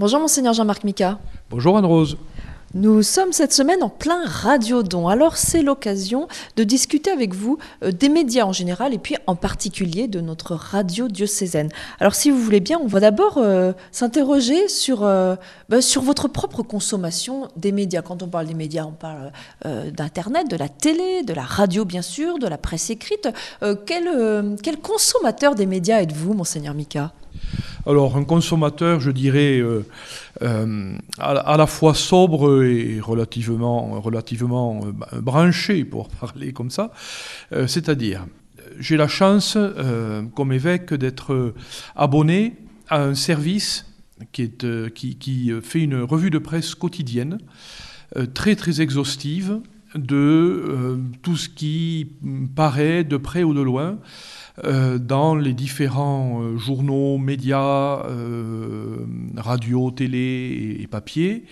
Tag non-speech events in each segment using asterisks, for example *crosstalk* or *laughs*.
Bonjour monseigneur Jean-Marc Mika. Bonjour Anne-Rose. Nous sommes cette semaine en plein radiodon, alors c'est l'occasion de discuter avec vous euh, des médias en général et puis en particulier de notre radio diocésaine. Alors si vous voulez bien, on va d'abord euh, s'interroger sur, euh, bah, sur votre propre consommation des médias. Quand on parle des médias, on parle d'Internet, de la télé, de la radio bien sûr, de la presse écrite. quel, quel consommateur des médias êtes-vous, monseigneur Mika alors, un consommateur, je dirais, euh, euh, à, la fois sobre et relativement, euh, branché, pour *laughs* parler comme ça. C'est-à-dire, j'ai la chance, comme évêque, d'être abonné à un service qui, fait une revue de presse quotidienne, très très exhaustive, de tout ce qui paraît de près ou de loin dans les différents euh, journaux, médias, euh, radio, télé et, papier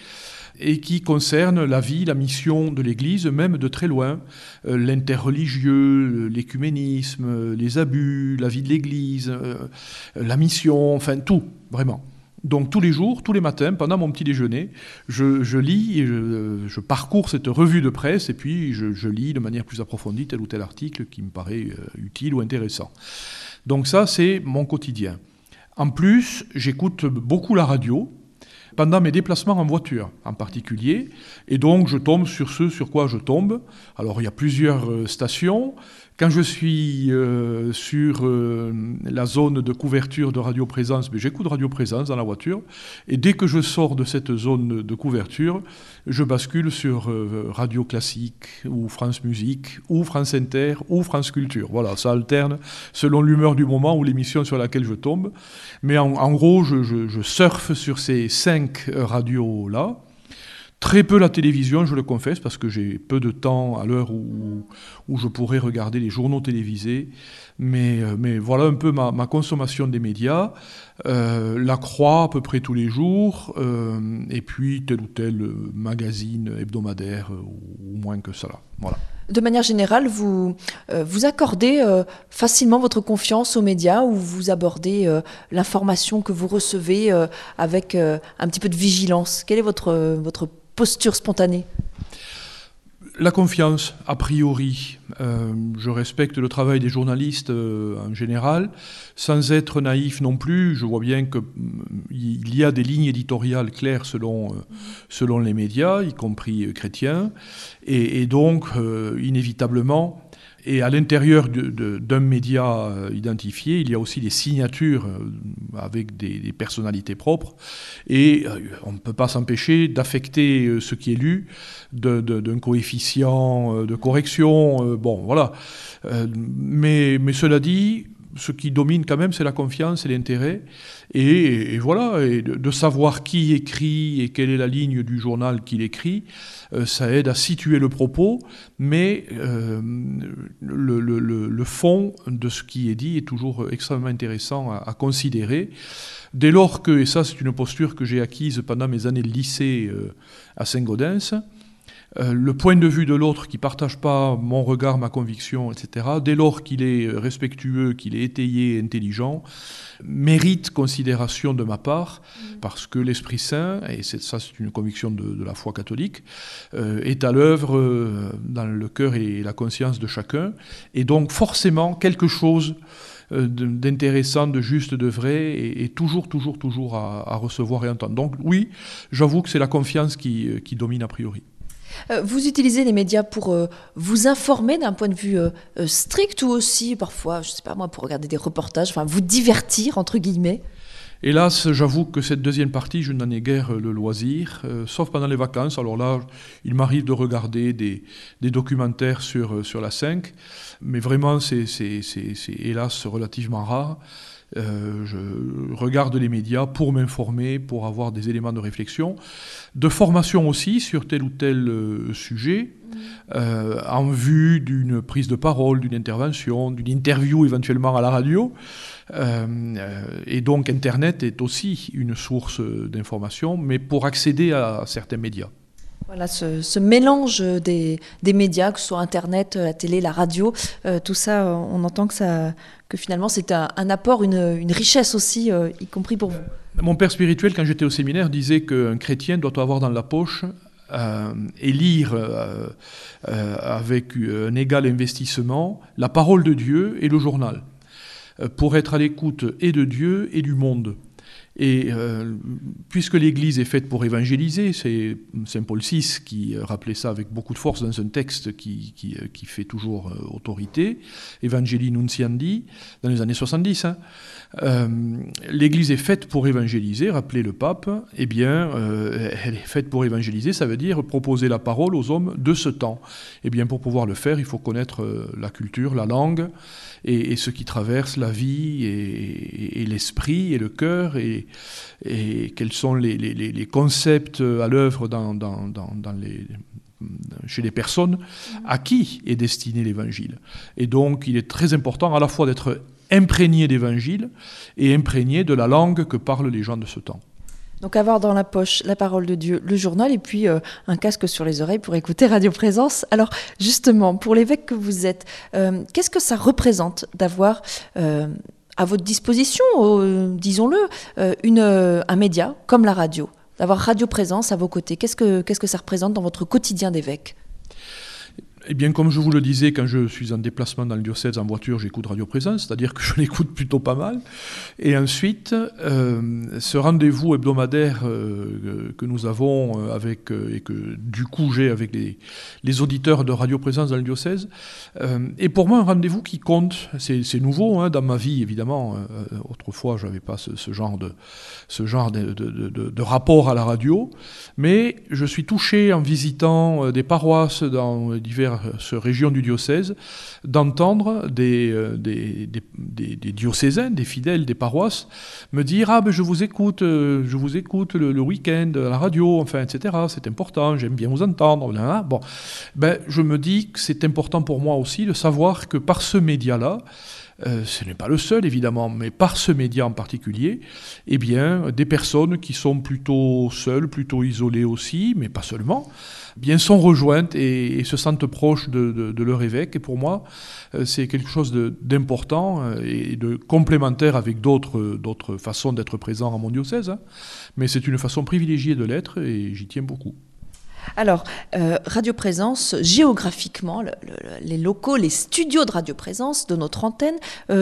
et qui concerne la vie, la mission de l'Église, même de très loin, l'interreligieux, l'écuménisme, les abus, la vie de l'Église, la mission, enfin tout, vraiment. Donc tous les jours, tous les matins, pendant mon petit déjeuner, je, lis et je, parcours cette revue de presse et puis je, lis de manière plus approfondie tel ou tel article qui me paraît euh, utile ou intéressant. Donc ça, c'est mon quotidien. En plus, j'écoute beaucoup la radio pendant mes déplacements en voiture en particulier, et donc je tombe sur ce sur quoi je tombe. Alors il y a plusieurs euh, stations, quand je suis euh, sur euh, la zone de couverture de radioprésence, ben, j'écoute radioprésence dans la voiture. Et dès que je sors de cette zone de couverture, je bascule sur Radio Classique ou France Musique ou France Inter ou France Culture. Voilà, ça alterne selon l'humeur du moment ou l'émission sur laquelle je tombe. Mais en, gros, je surfe sur ces cinq radios-là. Très peu la télévision, je le confesse, parce que j'ai peu de temps à l'heure où, où, je pourrais regarder les journaux télévisés. Mais, euh, mais voilà un peu ma, consommation des médias. Euh, la Croix à peu près tous les jours, euh, et puis tel ou tel magazine hebdomadaire, ou, moins que cela. Voilà. De manière générale, vous, vous accordez facilement votre confiance aux médias ou vous abordez l'information que vous recevez avec un petit peu de vigilance? Quelle est votre posture spontanée? La confiance, a priori. Euh, je respecte le travail des journalistes euh, en général, sans être naïf non plus. Je vois bien qu'il mm, y a des lignes éditoriales claires selon, euh, les médias, y compris chrétiens. Et donc, inévitablement, et à l'intérieur d'un média euh, identifié, il y a aussi des signatures euh, avec des, personnalités propres. Et euh, on ne peut pas s'empêcher d'affecter ce qui est lu d'un coefficient de correction. Bon, voilà. Mais, mais cela dit, ce qui domine quand même, c'est la confiance et l'intérêt. Et, voilà, de, savoir qui écrit et quelle est la ligne du journal qu'il écrit, euh, ça aide à situer le propos, mais euh, le, fond de ce qui est dit est toujours extrêmement intéressant à, considérer. Dès lors que, et ça c'est une posture que j'ai acquise pendant mes années de lycée euh, à Saint-Gaudens, le point de vue de l'autre qui ne partage pas mon regard, ma conviction, etc., dès lors qu'il est respectueux, qu'il est étayé, intelligent, mérite considération de ma part, mm. parce que l'Esprit Saint, et ça c'est une conviction de, la foi catholique, euh, est à l'œuvre euh, dans le cœur et la conscience de chacun, et donc forcément quelque chose d'intéressant, de juste, de vrai, et, toujours, toujours, toujours à, recevoir et entendre. Donc oui, j'avoue que c'est la confiance qui domine a priori. Euh, vous utilisez les médias pour euh, vous informer d'un point de vue euh, strict ou aussi parfois, je ne sais pas moi, pour regarder des reportages, enfin vous divertir entre guillemets? Hélas, j'avoue que cette deuxième partie, je n'en ai guère le loisir, sauf pendant les vacances. Alors là, il m'arrive de regarder des, documentaires sur, sur la 5, mais vraiment, c'est hélas relativement rare. Euh, je regarde les médias pour m'informer, pour avoir des éléments de réflexion, de formation aussi sur tel ou tel euh, sujet, euh, en vue d'une prise de parole, d'une intervention, d'une interview éventuellement à la radio. et donc Internet est aussi une source d'information, mais pour accéder à certains médias. Voilà, ce, mélange des, médias, que ce soit Internet, la télé, la radio, tout ça, on entend que, finalement c'est un, apport, une, richesse aussi, y compris pour vous. Mon père spirituel, quand j'étais au séminaire, disait qu'un chrétien doit avoir dans la poche euh, et lire euh, euh, avec un égal investissement la parole de Dieu et le journal, pour être à l'écoute et de Dieu et du monde. Et puisque l'Église est faite pour évangéliser, c'est Saint Paul VI qui rappelait ça avec beaucoup de force dans un texte qui, qui, fait toujours autorité, Evangelii Nunciandi, dans les années 70. Euh, L'Église est faite pour évangéliser, rappelait le pape, eh bien, euh, elle est faite pour évangéliser, ça veut dire proposer la parole aux hommes de ce temps. Eh bien, pour pouvoir le faire, il faut connaître euh, la culture, la langue, et, ce qui traverse la vie, et, l'esprit, et le cœur, et, quels sont les, concepts à l'œuvre dans, chez les personnes à qui est destiné l'évangile. Et donc, il est très important à la fois d'être imprégné d'évangile et imprégné de la langue que parlent les gens de ce temps. Donc avoir dans la poche la parole de Dieu, le journal et puis euh, un casque sur les oreilles pour écouter Radio Présence. Alors justement, pour l'évêque que vous êtes, euh, qu'est-ce que ça représente d'avoir euh, à votre disposition, disons-le, un média comme la radio, d'avoir Radio Présence à vos côtés Qu'est-ce que, qu'est-ce que ça représente dans votre quotidien d'évêque? Eh bien, comme je vous le disais, quand je suis en déplacement dans le diocèse en voiture, j'écoute Radio Présence, c'est-à-dire que je *laughs* l'écoute plutôt pas mal. Et ensuite, euh, ce rendez-vous hebdomadaire euh, que nous avons euh, avec, et que du coup j'ai avec les, auditeurs de Radio Présence dans le diocèse, est pour moi un rendez-vous qui compte. C'est nouveau hein, dans ma vie, évidemment. autrefois, je n'avais pas ce, genre, de, ce genre de, de, rapport à la radio, mais je suis touché en visitant des paroisses dans divers ce région du diocèse, d'entendre des, euh, des, des, diocésains, des fidèles, des paroisses, me dire Ah, ben je vous écoute, euh, je vous écoute le, week-end à la radio, enfin, etc. C'est important, j'aime bien vous entendre. Bon, ben, je me dis que c'est important pour moi aussi de savoir que par ce média-là, euh, ce n'est pas le seul évidemment, mais par ce média en particulier, eh bien, des personnes qui sont plutôt seules, plutôt isolées aussi, mais pas seulement, bien sont rejointes et, se sentent proches de, leur évêque. Et pour moi, euh, c'est quelque chose d'important euh, et de complémentaire avec d'autres façons d'être présent à mon diocèse. Hein. Mais c'est une façon privilégiée de l'être et j'y tiens beaucoup. Alors, euh, Radio Présence, géographiquement, les locaux, les studios de Radio Présence de notre antenne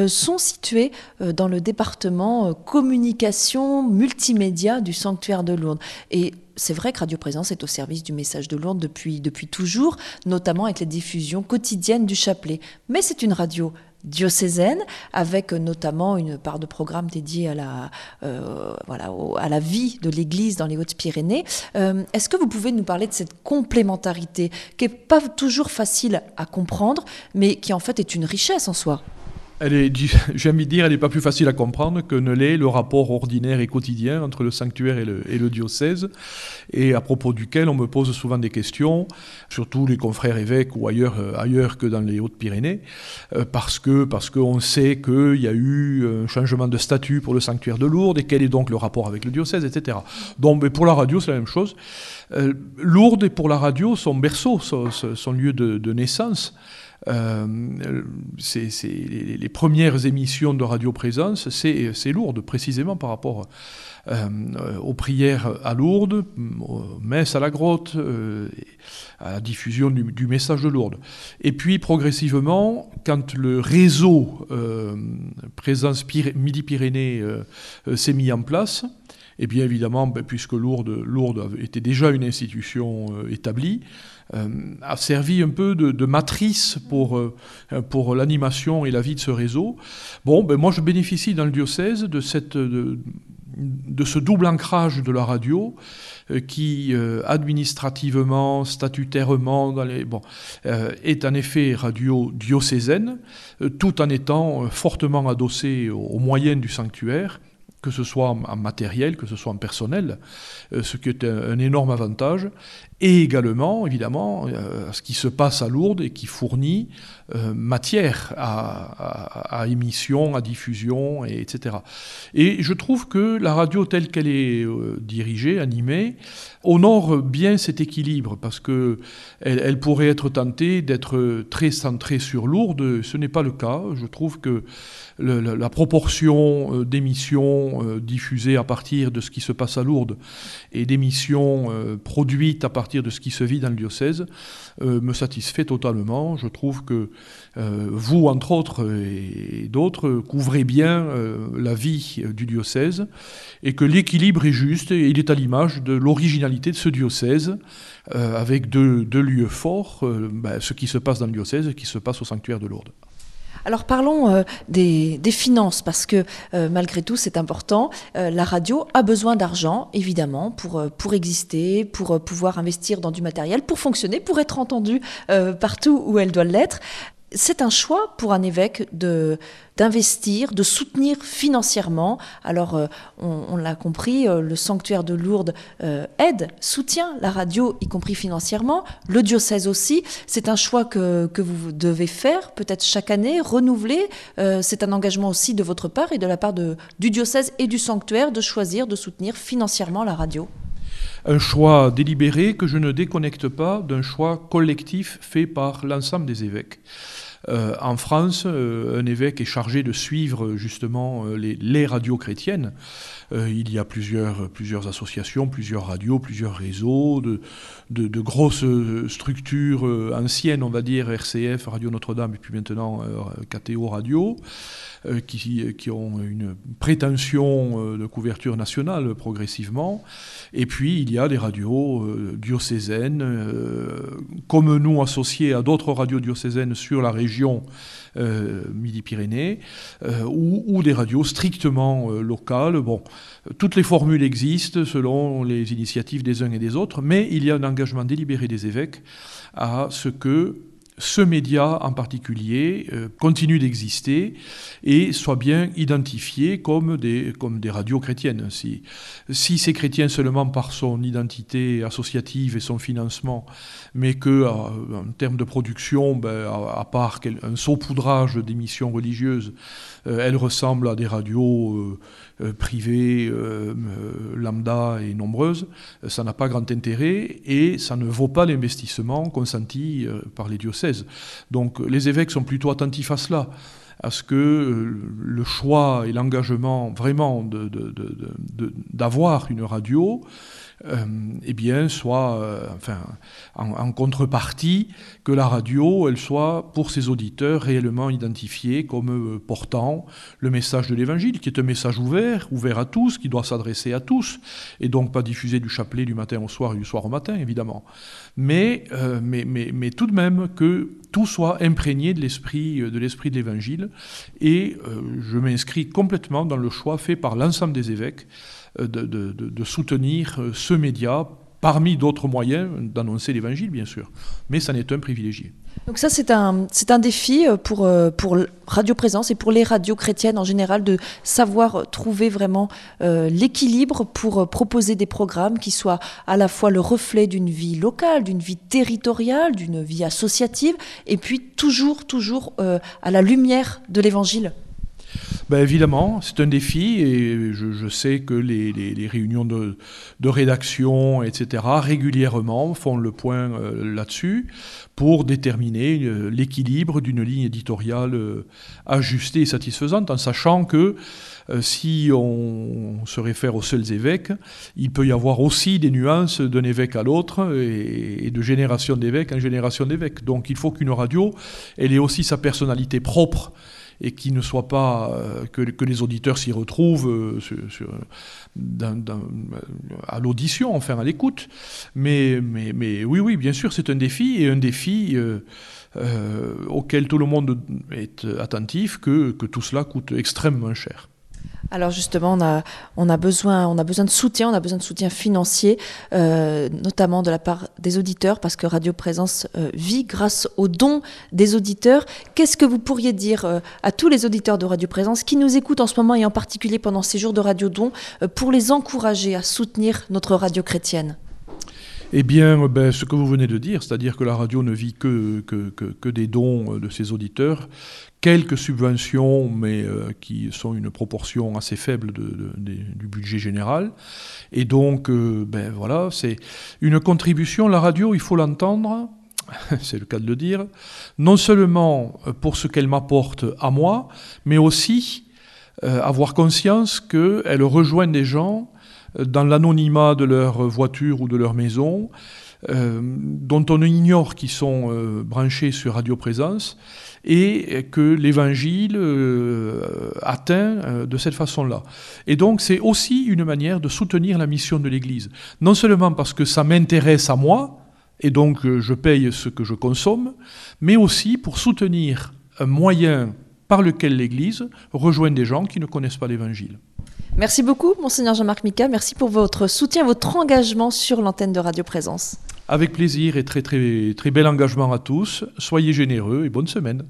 sont situés dans le département communication multimédia du sanctuaire de Lourdes. Et c'est vrai que Radio Présence est au service du message de Lourdes depuis, depuis toujours, notamment avec la diffusion quotidienne du chapelet. Mais c'est une radio diocésaine, avec notamment une part de programme dédiée à la, euh, voilà, à la vie de l'Église dans les Hautes-Pyrénées. Euh, est-ce que vous pouvez nous parler de cette complémentarité qui n'est pas toujours facile à comprendre, mais qui en fait est une richesse en soi? Elle est, *laughs* j'aime dire, elle n'est pas plus facile à comprendre que ne l'est le rapport ordinaire et quotidien entre le sanctuaire et le, diocèse, et à propos duquel on me pose souvent des questions, surtout les confrères évêques ou ailleurs, euh, ailleurs que dans les Hautes-Pyrénées, euh, parce que parce qu'on sait qu'il y a eu un changement de statut pour le sanctuaire de Lourdes, et quel est donc le rapport avec le diocèse, etc. Donc, mais pour la radio, c'est la même chose. Euh, Lourdes et pour la radio, son berceau, son, lieu de naissance. Euh, c'est, les, premières émissions de Radio Présence, c'est, Lourdes, précisément par rapport euh, aux prières à Lourdes, aux messes à la grotte, euh, à la diffusion du, message de Lourdes. Et puis progressivement, quand le réseau Présence Midi-Pyrénées s'est mis en place, et bien évidemment, ben, puisque Lourdes, Lourdes était déjà une institution établie, euh, a servi un peu de, matrice pour, euh, pour l'animation et la vie de ce réseau. Bon, ben moi je bénéficie dans le diocèse de, cette, de, ce double ancrage de la radio euh, qui administrativement, statutairement, bon, est en effet radio diocésaine, tout en étant fortement adossé aux moyens du sanctuaire que ce soit en matériel, que ce soit en personnel, ce qui est un énorme avantage et également, évidemment, euh, ce qui se passe à Lourdes et qui fournit euh, matière à, à, émission, à diffusion, et, etc. Et je trouve que la radio telle qu'elle est euh, dirigée, animée, honore bien cet équilibre, parce que elle, pourrait être tentée d'être très centrée sur Lourdes. Ce n'est pas le cas. Je trouve que la, proportion d'émissions diffusées à partir de ce qui se passe à Lourdes et d'émissions produites à partir de ce qui se vit dans le diocèse euh, me satisfait totalement. Je trouve que euh, vous, entre autres, et d'autres, couvrez bien euh, la vie du diocèse et que l'équilibre est juste et il est à l'image de l'originalité de ce diocèse avec deux, lieux forts, ben, ce qui se passe dans le diocèse et ce qui se passe au sanctuaire de Lourdes. Alors parlons euh, des, finances, parce que euh, malgré tout, c'est important. Euh, la radio a besoin d'argent, évidemment, pour, pour exister, pour pouvoir investir dans du matériel, pour fonctionner, pour être entendue partout où elle doit l'être c'est un choix pour un évêque de d'investir, de soutenir financièrement. Alors, euh, on, l'a compris, euh, le sanctuaire de Lourdes euh, aide, soutient la radio, y compris financièrement, le diocèse aussi. C'est un choix que, que, vous devez faire, peut-être chaque année, renouveler. c'est un engagement aussi de votre part et de la part du diocèse et du sanctuaire de choisir de soutenir financièrement la radio un choix délibéré que je ne déconnecte pas d'un choix collectif fait par l'ensemble des évêques. Euh, en France, euh, un évêque est chargé de suivre justement euh, les, radios chrétiennes. Il y a plusieurs, associations, plusieurs radios, plusieurs réseaux, de, grosses structures anciennes, on va dire, RCF, Radio Notre-Dame, et puis maintenant KTO Radio. Qui, qui, ont une prétention de couverture nationale progressivement. Et puis il y a des radios diocésaines, comme nous associés à d'autres radios diocésaines sur la région euh, Midi-Pyrénées, euh, ou, des radios strictement euh, locales. Bon, toutes les formules existent selon les initiatives des uns et des autres, mais il y a un engagement délibéré des évêques à ce que ce média en particulier euh, continue d'exister et soit bien identifié comme des, comme des radios chrétiennes. Si, si c'est chrétien seulement par son identité associative et son financement, mais que euh, en termes de production, ben, à, part un saupoudrage d'émissions religieuses, euh, elle ressemble à des radios euh, privées, lambda et nombreuses. Ça n'a pas grand intérêt et ça ne vaut pas l'investissement consenti par les diocèses. Donc les évêques sont plutôt attentifs à cela à ce que le choix et l'engagement vraiment d'avoir une radio eh bien, soit, euh, en, contrepartie, que la radio, elle soit, pour ses auditeurs, réellement identifiée comme euh, portant le message de l'Évangile, qui est un message ouvert, ouvert à tous, qui doit s'adresser à tous, et donc pas diffusé du chapelet du matin au soir et du soir au matin, évidemment. Mais, mais, mais, mais tout de même que tout soit imprégné de l'esprit de l'esprit de l'Évangile, et je m'inscris complètement dans le choix fait par l'ensemble des évêques euh, de, soutenir euh, ce média parmi d'autres moyens d'annoncer l'évangile, bien sûr. Mais ça n'est un privilégié. Donc ça, c'est un, un défi euh, pour, pour Radio Présence et pour les radios chrétiennes en général de savoir trouver vraiment l'équilibre pour proposer des programmes qui soient à la fois le reflet d'une vie locale, d'une vie territoriale, d'une vie associative, et puis toujours, toujours à la lumière de l'évangile. Ben évidemment, c'est un défi et je, sais que les, réunions de, rédaction, etc., régulièrement font le point euh, là-dessus pour déterminer euh, l'équilibre d'une ligne éditoriale euh, ajustée et satisfaisante, en sachant que si on se réfère aux seuls évêques, il peut y avoir aussi des nuances d'un évêque à l'autre et, de génération d'évêques en génération d'évêques. Donc il faut qu'une radio, elle ait aussi sa personnalité propre et qui ne soit pas euh, que, les auditeurs s'y retrouvent euh, à l'audition, enfin à l'écoute. Mais, oui, oui, bien sûr, c'est un défi et un défi euh, auquel tout le monde est attentif que tout cela coûte extrêmement cher. Alors justement, on a, besoin, de soutien, on a besoin de soutien financier, euh, notamment de la part des auditeurs, parce que Radio Présence euh, vit grâce aux dons des auditeurs. Qu'est-ce que vous pourriez dire euh, à tous les auditeurs de Radio Présence qui nous écoutent en ce moment et en particulier pendant ces jours de Radio Don pour les encourager à soutenir notre radio chrétienne? Eh bien, ben, ce que vous venez de dire, c'est-à-dire que la radio ne vit que, des dons de ses auditeurs, quelques subventions, mais euh, qui sont une proportion assez faible du budget général. Et donc, euh, ben voilà, c'est une contribution. La radio, il faut l'entendre, *laughs* c'est le cas de le dire, non seulement pour ce qu'elle m'apporte à moi, mais aussi euh, avoir conscience qu'elle rejoint des gens dans l'anonymat de leur voiture ou de leur maison, euh, dont on ignore qu'ils sont euh, branchés sur Radio Présence, et que l'Évangile euh, atteint de cette façon-là. Et donc c'est aussi une manière de soutenir la mission de l'Église. Non seulement parce que ça m'intéresse à moi, et donc je paye ce que je consomme, mais aussi pour soutenir un moyen par lequel l'Église rejoint des gens qui ne connaissent pas l'Évangile. Merci beaucoup, Monseigneur Jean-Marc Mika. Merci pour votre soutien, votre engagement sur l'antenne de Radio Présence. Avec plaisir et très très très bel engagement à tous. Soyez généreux et bonne semaine.